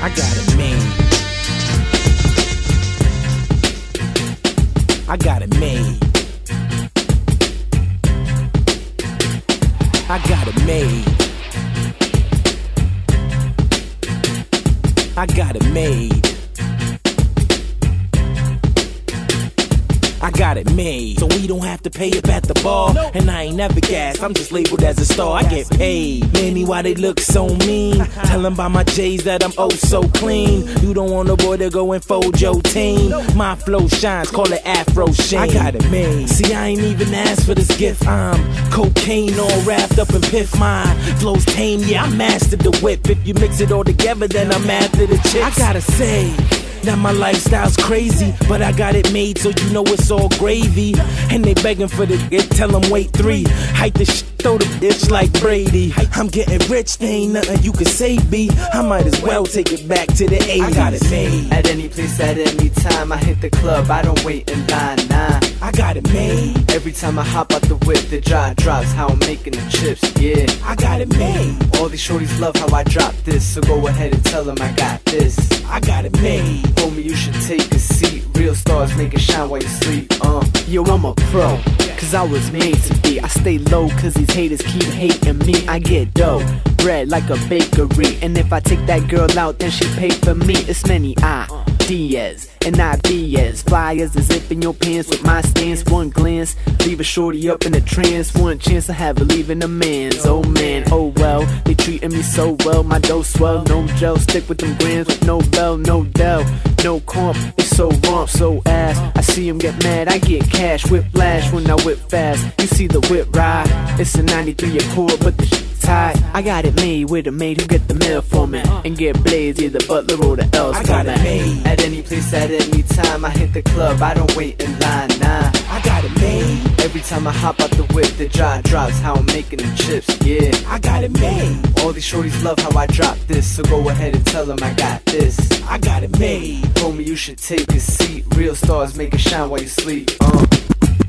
I got it made. I got it made. I got it made. I got it made. I got it made, so we don't have to pay up at the bar. And I ain't never gas, I'm just labeled as a star. I get paid. Many why they look so mean. Tell them by my J's that I'm oh so clean. You don't want a boy to go and fold your team. My flow shines, call it Afro sheen. I got it made. See, I ain't even asked for this gift. I'm cocaine all wrapped up in piff. My flow's tame, yeah, I mastered the whip. If you mix it all together, then I'm after the chips. I gotta say. Now my lifestyle's crazy, but I got it made so you know it's all gravy. And they begging for the it, tell them wait three. Hype the shit, throw the bitch like Brady. I'm getting rich, there ain't nothing you can say, B. I might as well take it back to the 80s. I got it made. At any place, at any time, I hit the club. I don't wait in line, nah. I got it made. Every time I hop out the whip, the jaw drops. How I'm making the chips, yeah. I got it made. All these shorties love how I drop this, so go ahead and tell them I got this. I got it made. Homie, you should take a seat. Real stars make it shine while you sleep. Uh, yo, I'm a pro. Cause I was made to be. I stay low cause these haters keep hating me. I get dough, bread like a bakery. And if I take that girl out, then she pay for me. It's ManyIdeaZ and ideas. Flyers is zip in your pants with my stance. One glance, leave a shorty up in a trance. One chance to have her leaving a man's. Oh man, oh well. They treating me so well. My dough swell, no gel. Stick with them grams with no bell, no dell. No comp, it's so rump, so ass. I see him get mad, I get cash. Whip flash when I whip fast. You see the whip ride. It's a 93 Accord, but the shit's tight. I got it made with a maid who get the mail for me. And get blazed, either butler or the else. I got it made. At any place, at any time, I hit the club. I don't wait in line. I got it made. Every time I hop out the whip, the jaw drops. How I'm making the chips, yeah. I got it made. All these shorties love how I drop this, so go ahead and tell them I got this. I got it made. Homie, you should take a seat. Real stars make it shine while you sleep. Uh.